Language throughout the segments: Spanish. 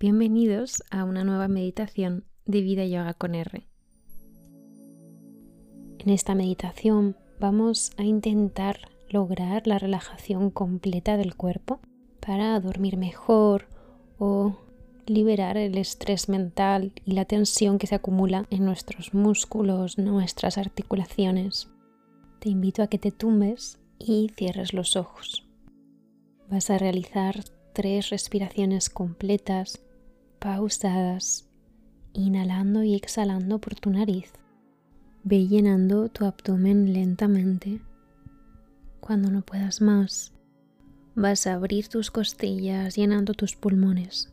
Bienvenidos a una nueva meditación de Vida Yoga con R. En esta meditación vamos a intentar lograr la relajación completa del cuerpo para dormir mejor o liberar el estrés mental y la tensión que se acumula en nuestros músculos, nuestras articulaciones. Te invito a que te tumbes y cierres los ojos. Vas a realizar tres respiraciones completas pausadas, inhalando y exhalando por tu nariz. Ve llenando tu abdomen lentamente. Cuando no puedas más, vas a abrir tus costillas llenando tus pulmones.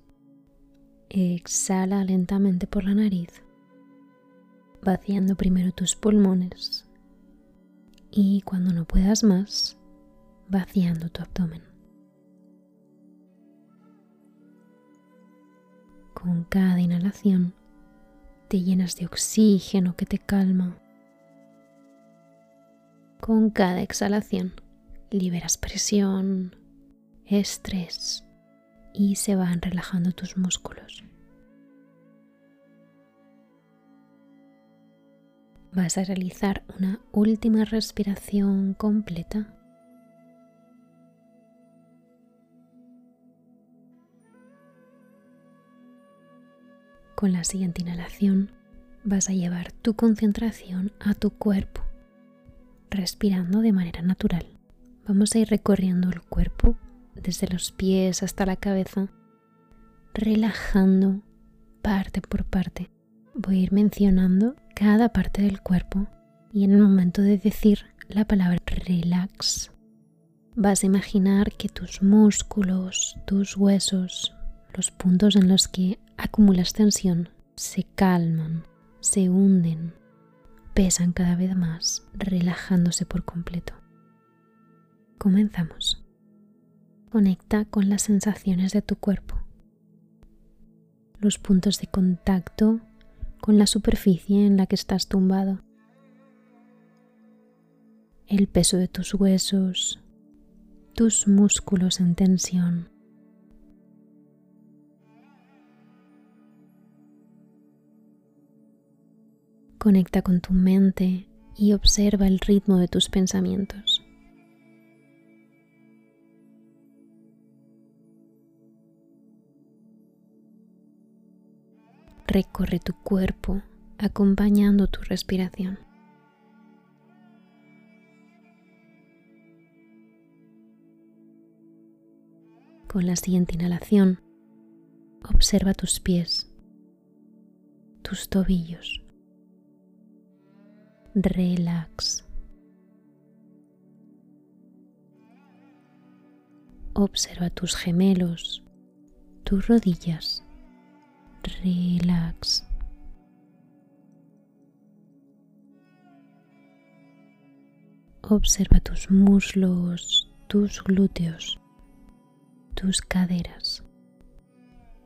Exhala lentamente por la nariz, vaciando primero tus pulmones y cuando no puedas más, vaciando tu abdomen. Con cada inhalación te llenas de oxígeno que te calma. Con cada exhalación liberas presión, estrés y se van relajando tus músculos. Vas a realizar una última respiración completa Con la siguiente inhalación vas a llevar tu concentración a tu cuerpo, respirando de manera natural. Vamos a ir recorriendo el cuerpo desde los pies hasta la cabeza, relajando parte por parte. Voy a ir mencionando cada parte del cuerpo y en el momento de decir la palabra relax, vas a imaginar que tus músculos, tus huesos, los puntos en los que acumulas tensión se calman, se hunden, pesan cada vez más, relajándose por completo. Comenzamos. Conecta con las sensaciones de tu cuerpo, los puntos de contacto con la superficie en la que estás tumbado, el peso de tus huesos, tus músculos en tensión Conecta con tu mente y observa el ritmo de tus pensamientos. Recorre tu cuerpo acompañando tu respiración. Con la siguiente inhalación, observa tus pies, tus tobillos, relax. Observa tus gemelos, tus rodillas, relax. Observa tus muslos, tus glúteos, tus caderas,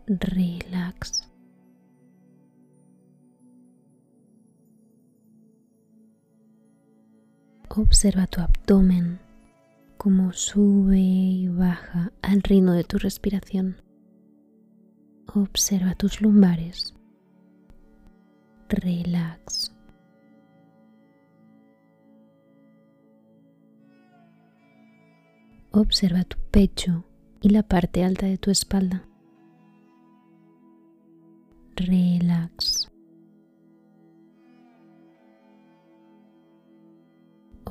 relax. Observa tu abdomen, cómo sube y baja al ritmo de tu respiración. Observa tus lumbares. Relax. Observa tu pecho y la parte alta de tu espalda. Relax.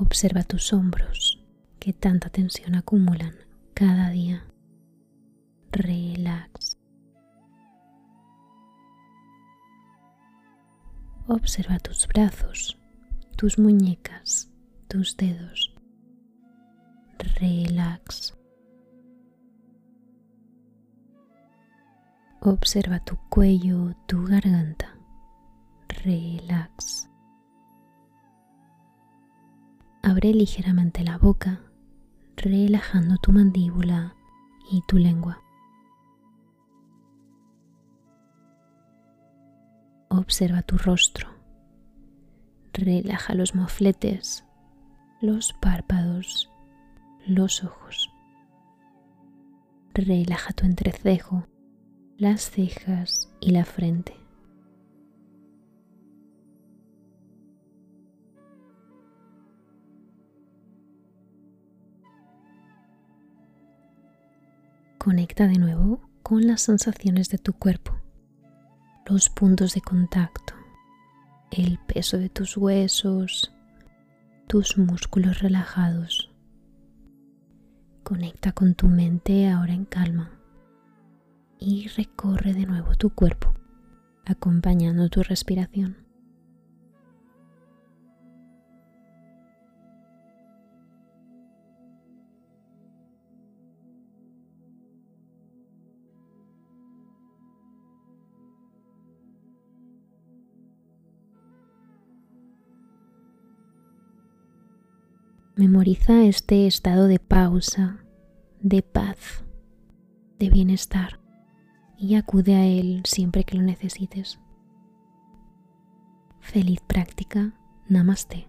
Observa tus hombros que tanta tensión acumulan cada día. Relax. Observa tus brazos, tus muñecas, tus dedos. Relax. Observa tu cuello, tu garganta. Relax. Abre ligeramente la boca, relajando tu mandíbula y tu lengua. Observa tu rostro. Relaja los mofletes, los párpados, los ojos. Relaja tu entrecejo, las cejas y la frente. Conecta de nuevo con las sensaciones de tu cuerpo, los puntos de contacto, el peso de tus huesos, tus músculos relajados. Conecta con tu mente ahora en calma y recorre de nuevo tu cuerpo, acompañando tu respiración. Memoriza este estado de pausa, de paz, de bienestar y acude a él siempre que lo necesites. Feliz práctica. Namaste.